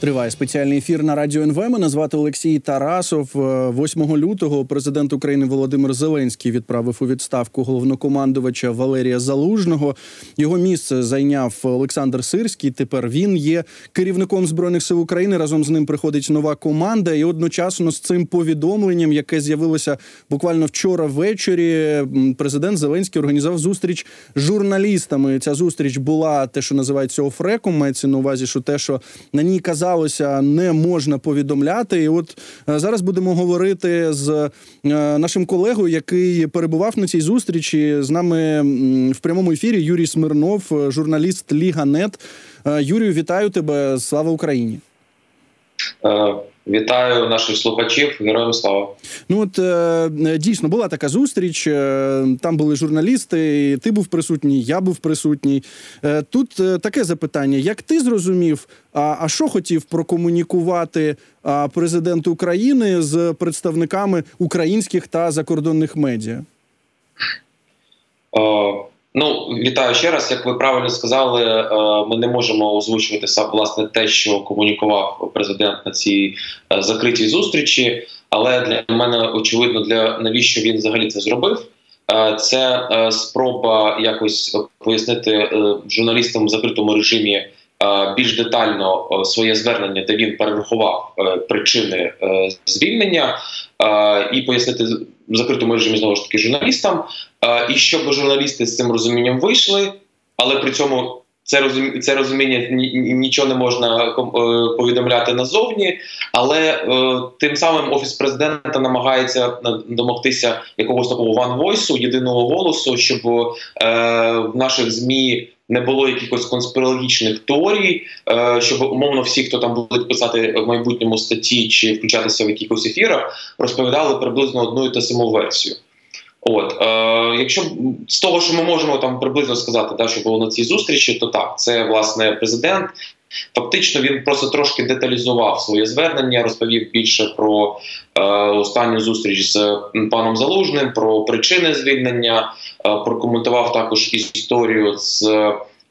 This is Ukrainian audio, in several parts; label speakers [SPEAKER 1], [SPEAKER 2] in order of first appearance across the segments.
[SPEAKER 1] Триває спеціальний ефір на радіо НВ. Мене звати Олексій Тарасов. 8 е, лютого президент України Володимир Зеленський відправив у відставку головнокомандувача Валерія Залужного. Його місце зайняв Олександр Сирський. Тепер він є керівником збройних сил України. Разом з ним приходить нова команда. І одночасно з цим повідомленням, яке з'явилося буквально вчора ввечері, президент Зеленський організував зустріч з журналістами. Ця зустріч була те, що називається офреком. Мається на увазі, що те, що на ній казав здавалося, не можна повідомляти. І от е, зараз будемо говорити з е, нашим колегою, який перебував на цій зустрічі. З нами в прямому ефірі Юрій Смирнов, е, журналіст Ліга Нет. Юрію, вітаю тебе! Слава Україні!
[SPEAKER 2] Вітаю наших слухачів, героям слава.
[SPEAKER 1] Ну от е, дійсно була така зустріч. Е, там були журналісти. Ти був присутній, я був присутній. Е, тут таке запитання: як ти зрозумів, а а що хотів прокомунікувати президент України з представниками українських та закордонних медіа?
[SPEAKER 2] Ну, вітаю ще раз. Як ви правильно сказали, е, ми не можемо озвучувати власне те, що комунікував президент на цій е, закритій зустрічі. Але для мене очевидно, для навіщо він взагалі це зробив. Е, це спроба якось пояснити журналістам в закритому режимі більш детально своє звернення, де він перерахував причини звільнення, і пояснити в закритому режимі знову ж таки журналістам, і щоб журналісти з цим розумінням вийшли, але при цьому це розуміння, це розуміння нічого не можна е, повідомляти назовні, але е, тим самим офіс президента намагається домогтися якогось такого ван-войсу, єдиного голосу, щоб е, в наших змі. Не було якихось конспірологічних теорій, щоб умовно всі, хто там будуть писати в майбутньому статті чи включатися в якихось ефірах, розповідали приблизно одну і ту саму версію. От е, якщо з того, що ми можемо там приблизно сказати, да, що було на цій зустрічі, то так, це власне президент. Фактично, він просто трошки деталізував своє звернення, розповів більше про е, останню зустріч з паном Залужним, про причини звільнення, е, прокоментував також історію з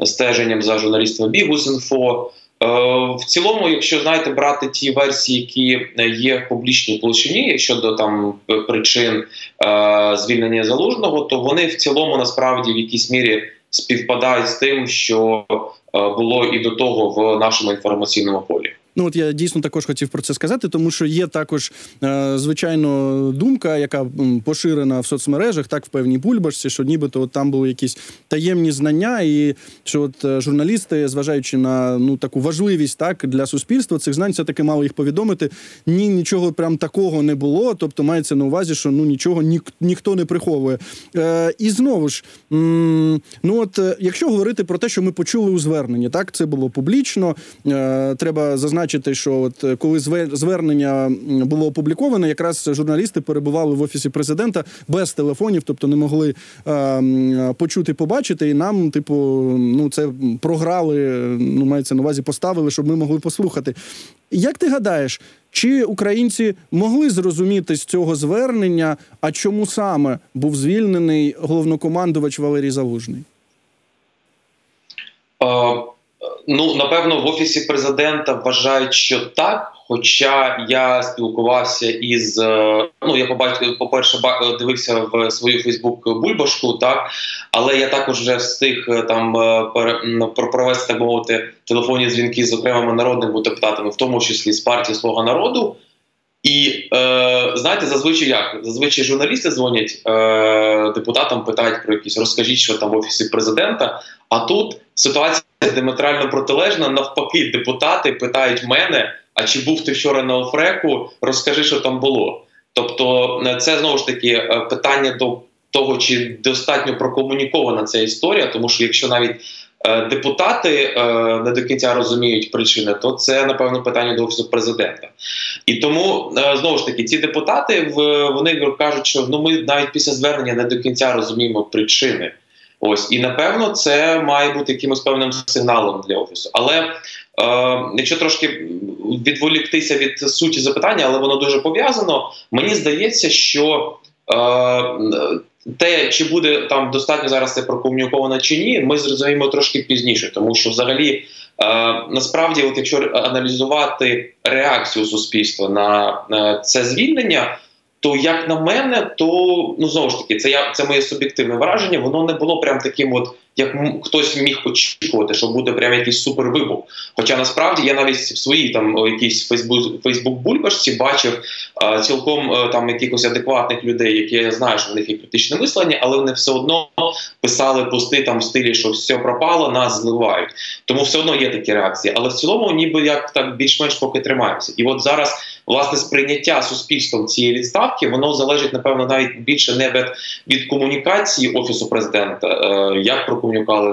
[SPEAKER 2] стеженням за журналістами Бігус.Інфо, Е, в цілому, якщо знаєте, брати ті версії, які є в публічній площині щодо там причин е, звільнення залужного, то вони в цілому насправді в якійсь мірі співпадають з тим, що е, було і до того в нашому інформаційному полі.
[SPEAKER 1] Ну от я дійсно також хотів про це сказати, тому що є також е, звичайно думка, яка поширена в соцмережах, так в певній бульбашці, що нібито от там були якісь таємні знання, і що от е, журналісти, зважаючи на ну таку важливість так для суспільства, цих знань все таки мали їх повідомити. Ні, нічого прям такого не було. Тобто мається на увазі, що ну нічого ні, ніхто не приховує. Е, І знову ж м- ну от е, якщо говорити про те, що ми почули у зверненні, так це було публічно. Е, Треба зазначити зазначити, що от е, коли звернення було опубліковане, якраз журналісти перебували в офісі президента без телефонів, тобто не могли е, почути, побачити, і нам, типу, ну це програли, ну мається на увазі, поставили, щоб ми могли послухати. Як ти гадаєш, чи українці могли зрозуміти з цього звернення, а чому саме був звільнений головнокомандувач Валерій Залужний?
[SPEAKER 2] Uh... Ну напевно, в офісі президента вважають, що так. Хоча я спілкувався із е, ну я побачив, по перше, дивився в свою Фейсбук бульбашку, так але я також вже встиг е, там е, провести так мовити телефонні дзвінки з окремими народними депутатами, в тому числі з партії Слуга народу. І е, знаєте, зазвичай як зазвичай журналісти дзвонять е, депутатам, питають про якісь розкажіть, що там в офісі президента. А тут ситуація диаметрально протилежна. Навпаки, депутати питають мене: а чи був ти вчора на офреку? Розкажи, що там було. Тобто, е, це знову ж таки е, питання до того, чи достатньо прокомунікована ця історія, тому що якщо навіть Е, депутати не до кінця розуміють причини, то це напевно питання до офісу президента. І тому знову ж таки ці депутати вони кажуть, що ну ми навіть після звернення не до кінця розуміємо причини. Ось і напевно це має бути якимось певним сигналом для офісу. Але е, якщо трошки відволіктися від суті запитання, але воно дуже пов'язано, мені здається, що Е, те, чи буде там достатньо зараз це прокомуніковано чи ні, ми зрозуміємо трошки пізніше, тому що взагалі е, насправді, от якщо аналізувати реакцію суспільства на е, це звільнення. То як на мене, то ну знову ж таки, це я це моє суб'єктивне враження. Воно не було прям таким, от як хтось міг очікувати, що буде прям якийсь супервибух. Хоча насправді я навіть в своїй там якійсь Фейсбук Фейсбук бульбашці бачив а, цілком а, там якихось адекватних людей, які я знаю, що в них є критичне мислення, але вони все одно писали пости там в стилі, що все пропало, нас зливають. Тому все одно є такі реакції. Але в цілому, ніби як так більш-менш поки тримаємося. І от зараз власне сприйняття суспільством цієї відставки воно залежить напевно навіть більше не від, від комунікації офісу президента, е, як прокомунікували,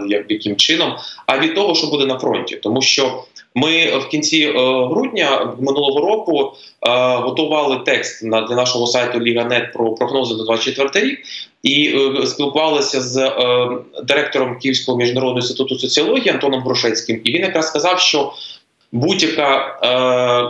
[SPEAKER 2] як яким чином, а від того, що буде на фронті, тому що. Ми в кінці е, грудня минулого року е, готували текст для нашого сайту Ліга.нет про прогнози на 24 рік і е, спілкувалися з е, директором Київського міжнародного інституту соціології Антоном Грушецьким. І він якраз сказав, що будь-яка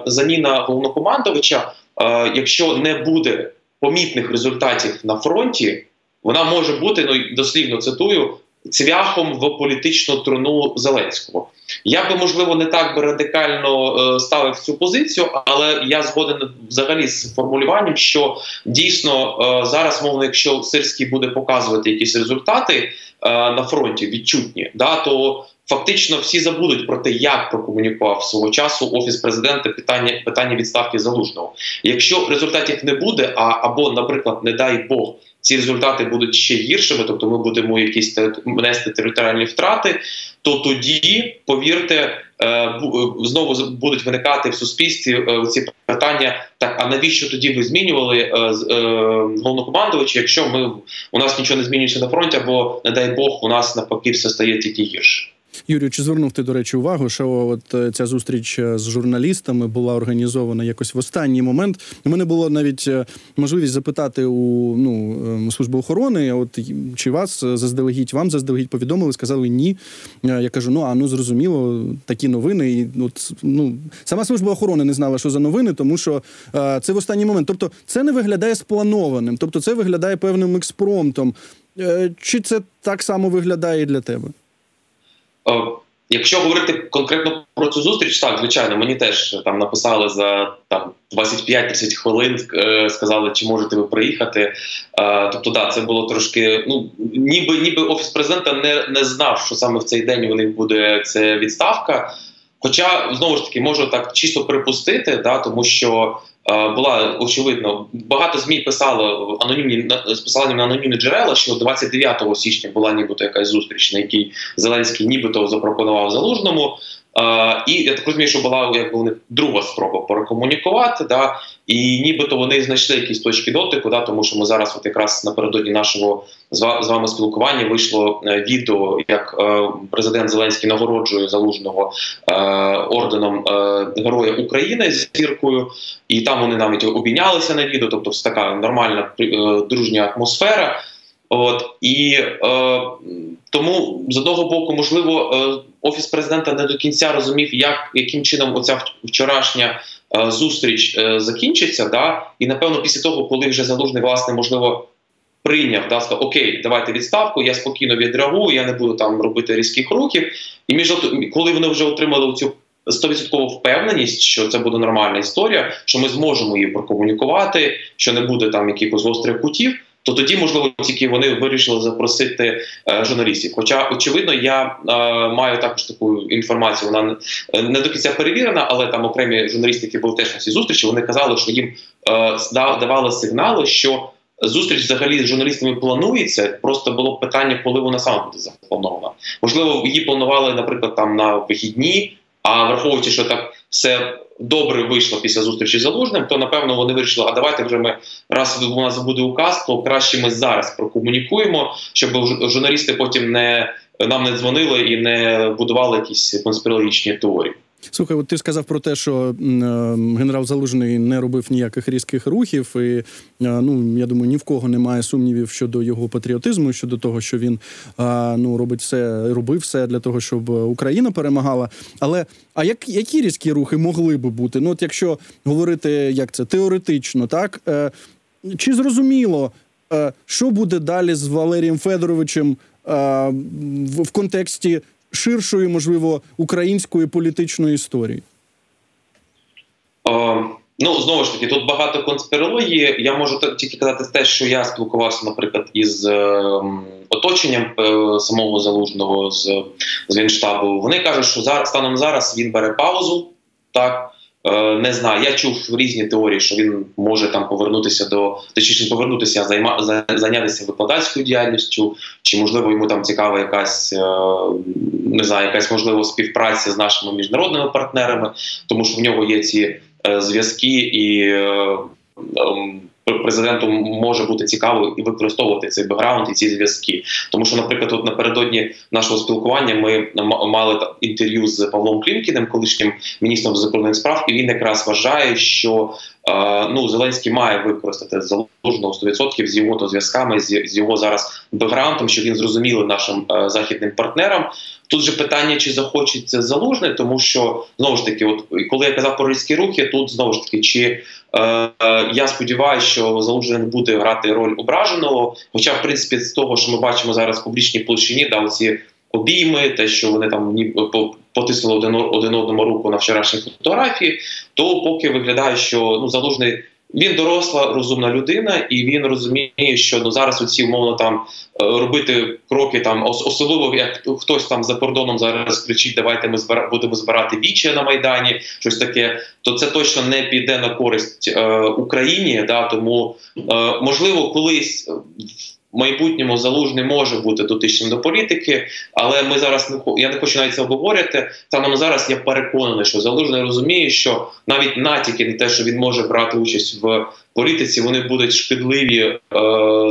[SPEAKER 2] е, заміна головнокомандувача, е, якщо не буде помітних результатів на фронті, вона може бути ну дослівно цитую цвяхом в політичну труну Зеленського. Я би можливо не так би радикально е, ставив цю позицію, але я згоден взагалі з формулюванням, що дійсно е, зараз, мовно, якщо Сирський буде показувати якісь результати е, на фронті відчутні, да то фактично всі забудуть про те, як прокомунікував свого часу офіс президента питання питання відставки залужного. Якщо результатів не буде, а або, наприклад, не дай Бог. Ці результати будуть ще гіршими, тобто ми будемо якісь нести територіальні втрати. То тоді, повірте, знову будуть виникати в суспільстві ці питання. Так, а навіщо тоді ви змінювали головнокомандувача, якщо ми у нас нічого не змінюється на фронті, або не дай Бог, у нас навпаки все стає тільки гірше.
[SPEAKER 1] Юрію, чи звернув ти, до речі, увагу, що от ця зустріч з журналістами була організована якось в останній момент. У мене було навіть можливість запитати у ну службу охорони, от чи вас заздалегідь вам заздалегідь повідомили, сказали ні. Я кажу: ну а ну зрозуміло, такі новини. І от ну сама служба охорони не знала, що за новини, тому що а, це в останній момент. Тобто, це не виглядає спланованим, тобто це виглядає певним експромтом. Чи це так само виглядає і для тебе?
[SPEAKER 2] Якщо говорити конкретно про цю зустріч, так звичайно, мені теж там написали за там 25-30 хвилин, сказали, чи можете ви приїхати. Тобто, да, це було трошки. Ну ніби ніби офіс президента не не знав, що саме в цей день у них буде ця відставка. Хоча знову ж таки можу так чисто припустити, да, тому що була очевидно, багато змі писало анонімні з посиланням на анонімні джерела, що 29 січня була нібито якась зустріч, на якій Зеленський нібито запропонував залужному. І я так розумію, що була якби вони друга спроба порекомунікувати, да, і нібито вони знайшли якісь точки дотику, да, тому що ми зараз, от якраз напередодні нашого з вами спілкування, вийшло е, відео, як е, президент Зеленський нагороджує залужного е, орденом е, Героя України з зіркою, і там вони навіть обійнялися на відео, тобто це така нормальна е, дружня атмосфера. От і е, тому з одного боку, можливо, е, офіс президента не до кінця розумів, як яким чином оця вчорашня е, зустріч е, закінчиться. Да? І напевно, після того, коли вже залужний власне можливо прийняв, да, сказав, окей, давайте відставку, я спокійно відреагую, я не буду там робити різких рухів. І між коли вони вже отримали цю 100% впевненість, що це буде нормальна історія, що ми зможемо її прокомунікувати, що не буде там якихось гострих кутів то тоді, можливо, тільки вони вирішили запросити е, журналістів. Хоча, очевидно, я е, маю також таку інформацію. Вона не до кінця перевірена, але там окремі журналісти, які були теж на цій зустрічі, вони казали, що їм е, давали сигнали, що зустріч взагалі з журналістами планується. Просто було питання, коли вона саме буде запланована. Можливо, її планували, наприклад, там на вихідні. А враховуючи, що так все добре вийшло після зустрічі з залужним, то напевно вони вирішили, а давайте вже ми раз у нас буде указ, то краще ми зараз прокомунікуємо, щоб журналісти потім не нам не дзвонили і не будували якісь конспірологічні теорії.
[SPEAKER 1] Слухай, от ти сказав про те, що е, генерал Залужний не робив ніяких різких рухів, і е, ну я думаю, ні в кого немає сумнівів щодо його патріотизму, щодо того, що він е, ну робить все, робив все для того, щоб Україна перемагала. Але а як які різкі рухи могли би бути? Ну, от якщо говорити як це теоретично, так чи зрозуміло? Е, Що буде далі з Валерієм Федоровичем е, в контексті ширшої, можливо, української політичної історії?
[SPEAKER 2] Е, Ну, знову ж таки, тут багато конспірології. Я можу тільки казати те, що я спілкувався, наприклад, із е, оточенням е, самого залужного з, з Генштабу. Вони кажуть, що зараз станом зараз він бере паузу. Так не знаю. Я чув різні теорії, що він може там повернутися до точніше повернутися, займа зайнятися викладацькою діяльністю, чи можливо йому там цікава якась е, не знаю, якась можливо співпраця з нашими міжнародними партнерами, тому що в нього є ці е, зв'язки, і е, ем, президенту може бути цікаво і використовувати цей бекграунд і ці зв'язки. Тому що, наприклад, от напередодні нашого спілкування ми мали інтерв'ю з Павлом Клімкіним, колишнім міністром закордонних справ, і він якраз вважає, що е, ну Зеленський має використати залужного 100% з його то зв'язками, з, його зараз бекграундом, щоб він зрозуміли нашим е, західним партнерам. Тут же питання, чи захочеться залужний, тому що знову ж таки, от коли я казав про різкі рухи, тут знову ж таки, чи е, е, я сподіваюся, що залужний не буде грати роль ображеного. Хоча, в принципі, з того, що ми бачимо зараз в публічній площині, да, оці обійми, те, що вони там ні по- потиснули один, один одному руку на вчорашній фотографії, то поки виглядає, що ну залужний. Він доросла, розумна людина, і він розуміє, що ну зараз оці умовно там е, робити кроки там, особливо як хтось там за кордоном зараз кричить, давайте ми збира- будемо збирати віче на майдані, щось таке. То це точно не піде на користь е, Україні. Да, тому е, можливо, колись майбутньому залужний може бути дотичним до політики, але ми зараз не я не хочу навіть це обговорювати. Станом зараз я переконаний, що залужний розуміє, що навіть натяки на те, що він може брати участь в політиці, вони будуть шкідливі е,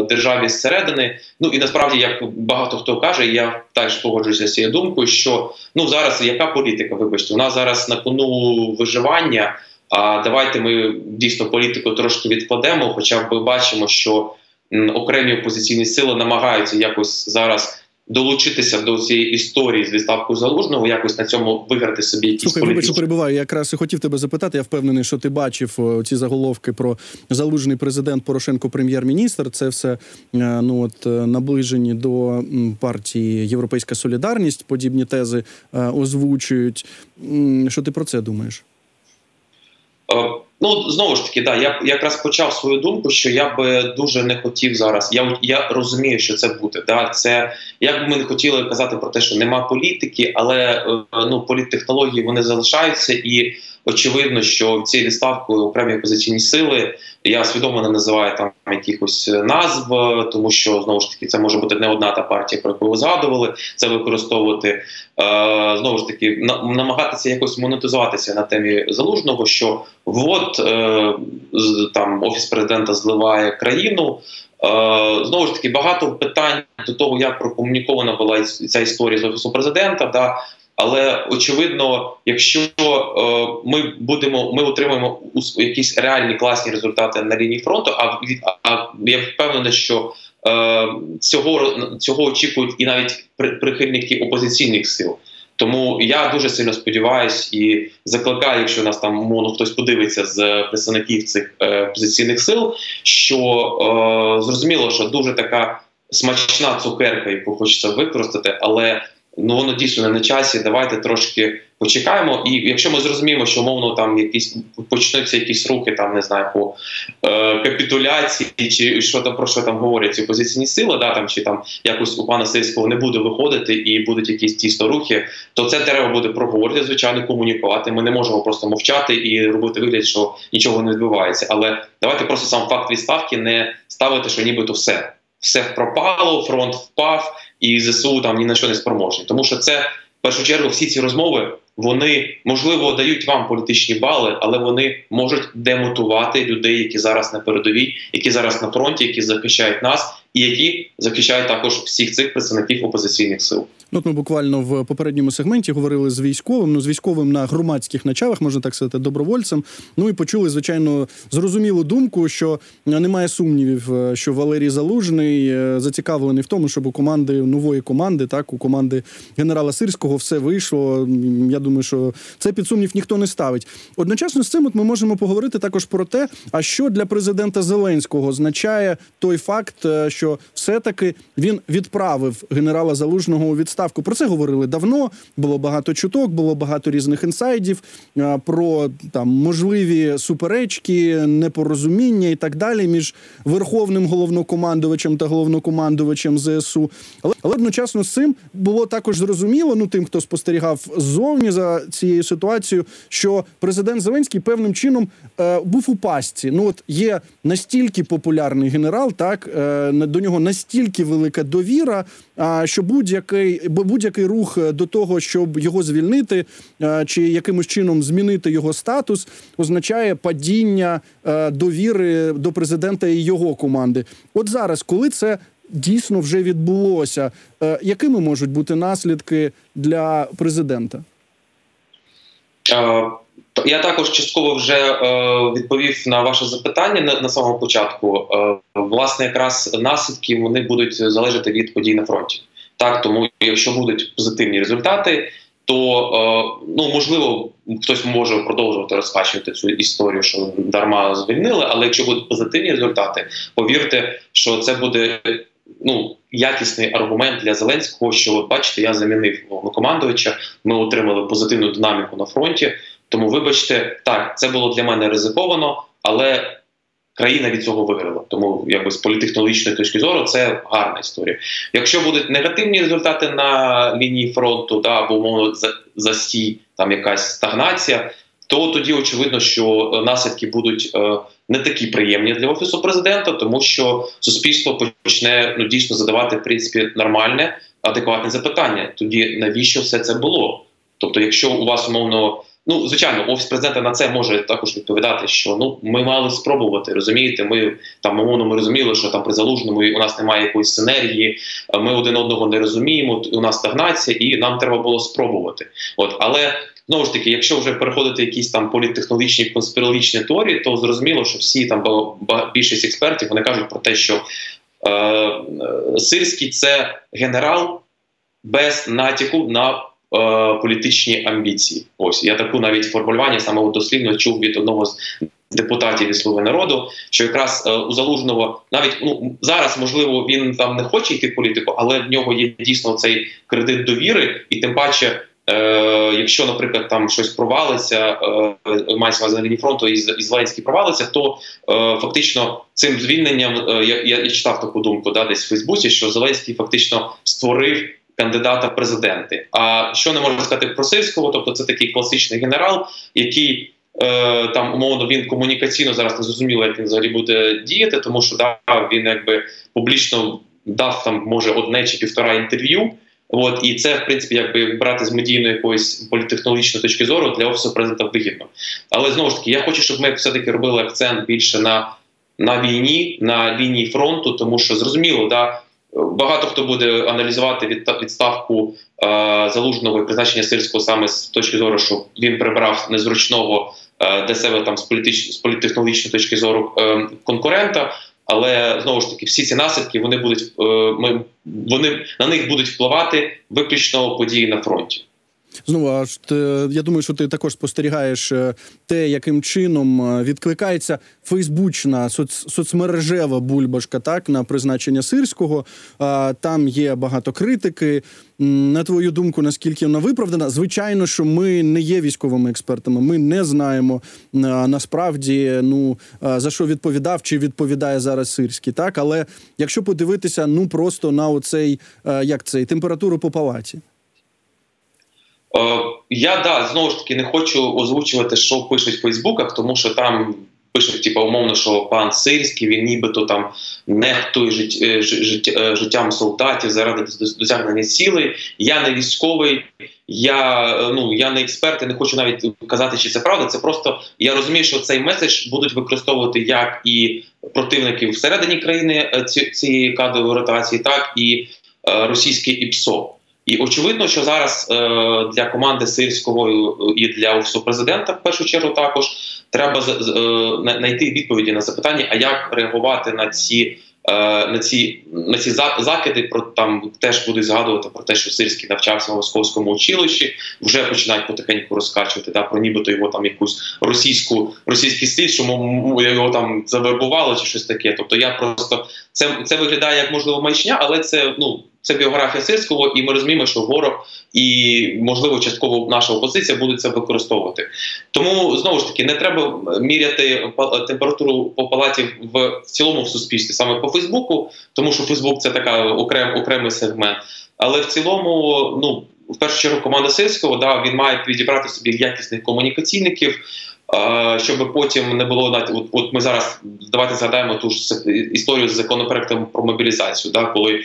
[SPEAKER 2] державі зсередини. Ну і насправді, як багато хто каже, я теж погоджуюся з цією думкою, що ну зараз яка політика? Вибачте, нас зараз на кону виживання. А давайте ми дійсно політику трошки відкладемо, хоча б бачимо, що окремі опозиційні сили намагаються якось зараз долучитися до цієї історії з відставкою залужного, якось на цьому виграти собі якісь
[SPEAKER 1] Слухай, вибач, перебуваю. Я якраз і хотів тебе запитати. Я впевнений, що ти бачив ці заголовки про залужний президент Порошенко, прем'єр-міністр. Це все е, ну от е, наближені до партії Європейська Солідарність. Подібні тези е, озвучують. Що ти про це думаєш?
[SPEAKER 2] Ну знову ж таки, да, я якраз почав свою думку, що я би дуже не хотів зараз. Я я розумію, що це буде. Да, це як би ми не хотіли казати про те, що нема політики, але е, ну політтехнології вони залишаються, і очевидно, що цією відставкою окремі опозиційні сили. Я свідомо не називаю там якихось назв, тому що знову ж таки це може бути не одна та партія, про яку ви згадували. Це використовувати е, знову ж таки на, намагатися якось монетизуватися на темі залужного. Що от е, там офіс президента зливає країну. Е, знову ж таки, багато питань до того, як прокомунікована була ця історія з офісом президента. Да, але очевидно, якщо е, ми будемо, ми отримаємо якісь реальні класні результати на лінії фронту. А а я впевнений, що е, цього цього очікують і навіть при- прихильники опозиційних сил. Тому я дуже сильно сподіваюся і закликаю, якщо нас там умовно хтось подивиться з представників цих е, опозиційних сил, що е, зрозуміло, що дуже така смачна цукерка, яку хочеться використати, але ну воно дійсно не на часі. Давайте трошки почекаємо. І якщо ми зрозуміємо, що умовно там якісь почнуться якісь рухи, там не знаю, по е, капітуляції, чи що там про що там говорять ці опозиційні сили, да там чи там якось у пана Сильського не буде виходити і будуть якісь дійсно рухи, то це треба буде проговорити, звичайно, комунікувати. Ми не можемо просто мовчати і робити вигляд, що нічого не відбувається. Але давайте просто сам факт відставки не ставити, що нібито все. Все пропало, фронт впав, і ЗСУ там ні на що не спроможні. Тому що це в першу чергу всі ці розмови вони можливо дають вам політичні бали, але вони можуть демотувати людей, які зараз на передовій, які зараз на фронті, які захищають нас, і які захищають також всіх цих представників опозиційних сил.
[SPEAKER 1] Ну, от ми буквально в попередньому сегменті говорили з військовим, ну з військовим на громадських началах, можна так сказати, добровольцем. Ну і почули, звичайно, зрозумілу думку, що немає сумнівів, е, що Валерій Залужний е, зацікавлений в тому, щоб у команди нової команди, так у команди генерала Сирського, все вийшло. Я думаю, що це під сумнів ніхто не ставить. Одночасно з цим, от ми можемо поговорити також про те, а що для президента Зеленського означає той факт, е, що все-таки він відправив генерала Залужного у відставку. Про це говорили давно. Було багато чуток, було багато різних інсайдів е, про там можливі суперечки, непорозуміння і так далі між верховним головнокомандувачем та головнокомандувачем ЗСУ. Але, але одночасно з цим було також зрозуміло, ну тим, хто спостерігав ззовні за цією ситуацією, що президент Зеленський певним чином е, був у пастці. Ну от є настільки популярний генерал, так е, до нього настільки велика довіра, а що будь-який будь-який рух до того, щоб його звільнити е, чи якимось чином змінити його статус, означає падіння е, довіри до президента і його команди. От зараз, коли це дійсно вже відбулося, е, якими можуть бути наслідки для президента?
[SPEAKER 2] Е, я також частково вже е, відповів на ваше запитання на, самому початку. Е, власне, якраз наслідки вони будуть залежати від подій на фронті. Так, тому якщо будуть позитивні результати, то ну можливо хтось може продовжувати розкачувати цю історію, що дарма звільнили. Але якщо будуть позитивні результати, повірте, що це буде ну якісний аргумент для Зеленського. Що бачите, я замінив головнокомандувача, Ми отримали позитивну динаміку на фронті. Тому, вибачте, так це було для мене ризиковано, але країна від цього виграла. Тому, якби з політехнологічної точки зору, це гарна історія. Якщо будуть негативні результати на лінії фронту, да, або умовно застій, там якась стагнація, то тоді очевидно, що наслідки будуть е, не такі приємні для офісу президента, тому що суспільство почне ну дійсно задавати в принципі нормальне, адекватне запитання. Тоді навіщо все це було? Тобто, якщо у вас умовно Ну, звичайно, офіс президента на це може також відповідати, що ну ми мали спробувати розумієте. Ми там умовно ми розуміли, що там при залужному у нас немає якоїсь синергії, ми один одного не розуміємо. У нас стагнація, і нам треба було спробувати. От але знову ж таки, якщо вже переходити якісь там політтехнологічні конспірологічні теорії, то зрозуміло, що всі там більшість експертів вони кажуть про те, що е, Сирський це генерал без натяку на. Е, політичні амбіції. Ось я таку навіть формулювання саме дослівно чув від одного з депутатів від «Слуги народу, що якраз е, у залужного навіть ну зараз можливо він там не хоче йти в політику, але в нього є дійсно цей кредит довіри, і тим паче. Е, Якщо, наприклад, там щось провалиться, е, мається на лінії фронту і, Зеленський провалиться, то е, фактично цим звільненням е, я, я читав таку думку да, десь в Фейсбуці, що Зеленський фактично створив кандидата в президенти. А що не можна сказати про Сирського? Тобто, це такий класичний генерал, який е, там умовно він комунікаційно зараз не зрозуміло, як він взагалі буде діяти, тому що да, він якби публічно дав там може одне чи півтора інтерв'ю. От і це в принципі, якби брати з медійної якоїсь політехнологічної точки зору для офісу президента вигідно. Але знову ж таки, я хочу, щоб ми все таки робили акцент більше на на війні, на лінії фронту, тому що зрозуміло, да Багато хто буде аналізувати відставку е, залужного і призначення сирського саме з точки зору, що він прибрав незручного е, для себе там з політич... з політтехнологічної точки зору е, конкурента. Але знову ж таки, всі ці наслідки вони будуть е, ми вони на них будуть впливати виключно події на фронті.
[SPEAKER 1] Знову аж я думаю, що ти також спостерігаєш е, те, яким чином е, відкликається Фейсбучна соц, соцмережева бульбашка, так на призначення сирського. Там є багато критики. На твою думку, наскільки вона виправдана? Звичайно, що ми не є військовими експертами. Ми не знаємо насправді ну за що відповідав чи відповідає зараз сирський. Так, але якщо подивитися, ну просто на оцей як цей температуру по палаті.
[SPEAKER 2] Е, я да знову ж таки не хочу озвучувати, що пишуть в Фейсбуках, тому що там пишуть, типу, умовно, що пан Сирський він нібито там нехтує жит, е, е, життям солдатів заради досягнення цілей. Я не військовий, я ну я не експерт, і не хочу навіть казати, чи це правда. Це просто я розумію, що цей меседж будуть використовувати як і противники всередині країни цієї кадрової ротації, так і російське ІПСО. І очевидно, що зараз е, для команди сирського і для офісу президента в першу чергу також треба знайти відповіді на запитання, а як реагувати на ці е, на ці на ці закиди про там теж будуть згадувати про те, що Сирський навчався в московському училищі, вже починають потихеньку розкачувати да, про нібито його там якусь російську російський стиль, що його там завербували чи щось таке. Тобто я просто це, це виглядає як можливо маячня, але це ну. Це біографія Сирського, і ми розуміємо, що ворог і можливо частково наша опозиція будуть це використовувати. Тому знову ж таки не треба міряти температуру по палаті в, цілому в суспільстві саме по Фейсбуку, тому що Фейсбук це така окрем, окремий сегмент. Але в цілому, ну в першу чергу, команда Сирського да він має підібрати собі якісних комунікаційників. Щоб потім не було от, от ми зараз давайте згадаємо ту ж історію з законопроектом про мобілізацію, да, коли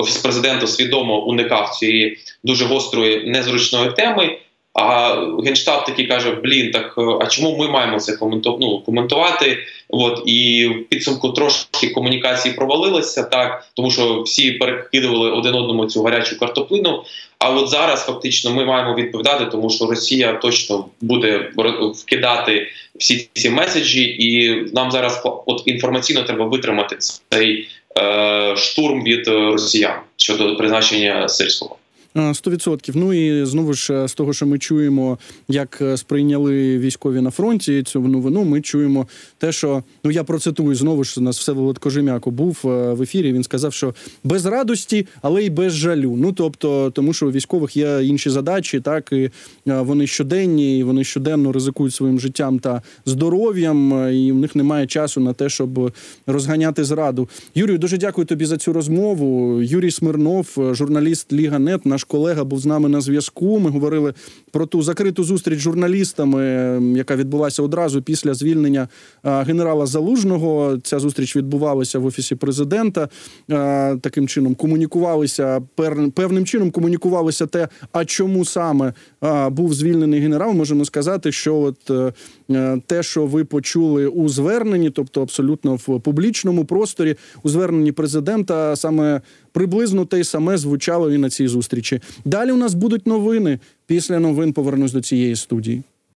[SPEAKER 2] офіс президента свідомо уникав цієї дуже гострої незручної теми. А генштаб такий каже: Блін, так е, а чому ми маємо це коменту, ну, коментувати? От і в підсумку трошки комунікації провалилися, так тому що всі перекидували один одному цю гарячу картоплину. А от зараз фактично ми маємо відповідати, тому що Росія точно буде вкидати всі ці меседжі, і нам зараз от інформаційно треба витримати цей штурм від е, росіян щодо призначення сирського.
[SPEAKER 1] А, 100%. Ну і знову ж е, з того, що ми чуємо, як е, сприйняли військові на фронті цю новину. Ми чуємо те, що ну я процитую знову ж нас Всеволод Кожем'яко був е, в ефірі. Він сказав, що без радості, але й без жалю. Ну тобто, тому що у військових є інші задачі, так і е, вони щоденні, і вони щоденно ризикують своїм життям та здоров'ям, е, і в них немає часу на те, щоб розганяти зраду. Юрію, дуже дякую тобі за цю розмову. Юрій Смирнов, е, журналіст Ліга Нет, наш колега, був з нами на зв'язку. Ми говорили про ту закриту зустріч з журналістами, е, яка відбулася одразу після звільнення е, генерала Залужного. Ця зустріч відбувалася в офісі президента. Е, Таким чином комунікувалися певним чином комунікувалося те, а чому саме е, був звільнений генерал. Можемо сказати, що от те, що ви почули у зверненні, тобто абсолютно в публічному просторі, у зверненні президента, саме приблизно те й саме звучало і на цій зустрічі. Далі у нас будуть новини. Після новин повернусь до цієї студії.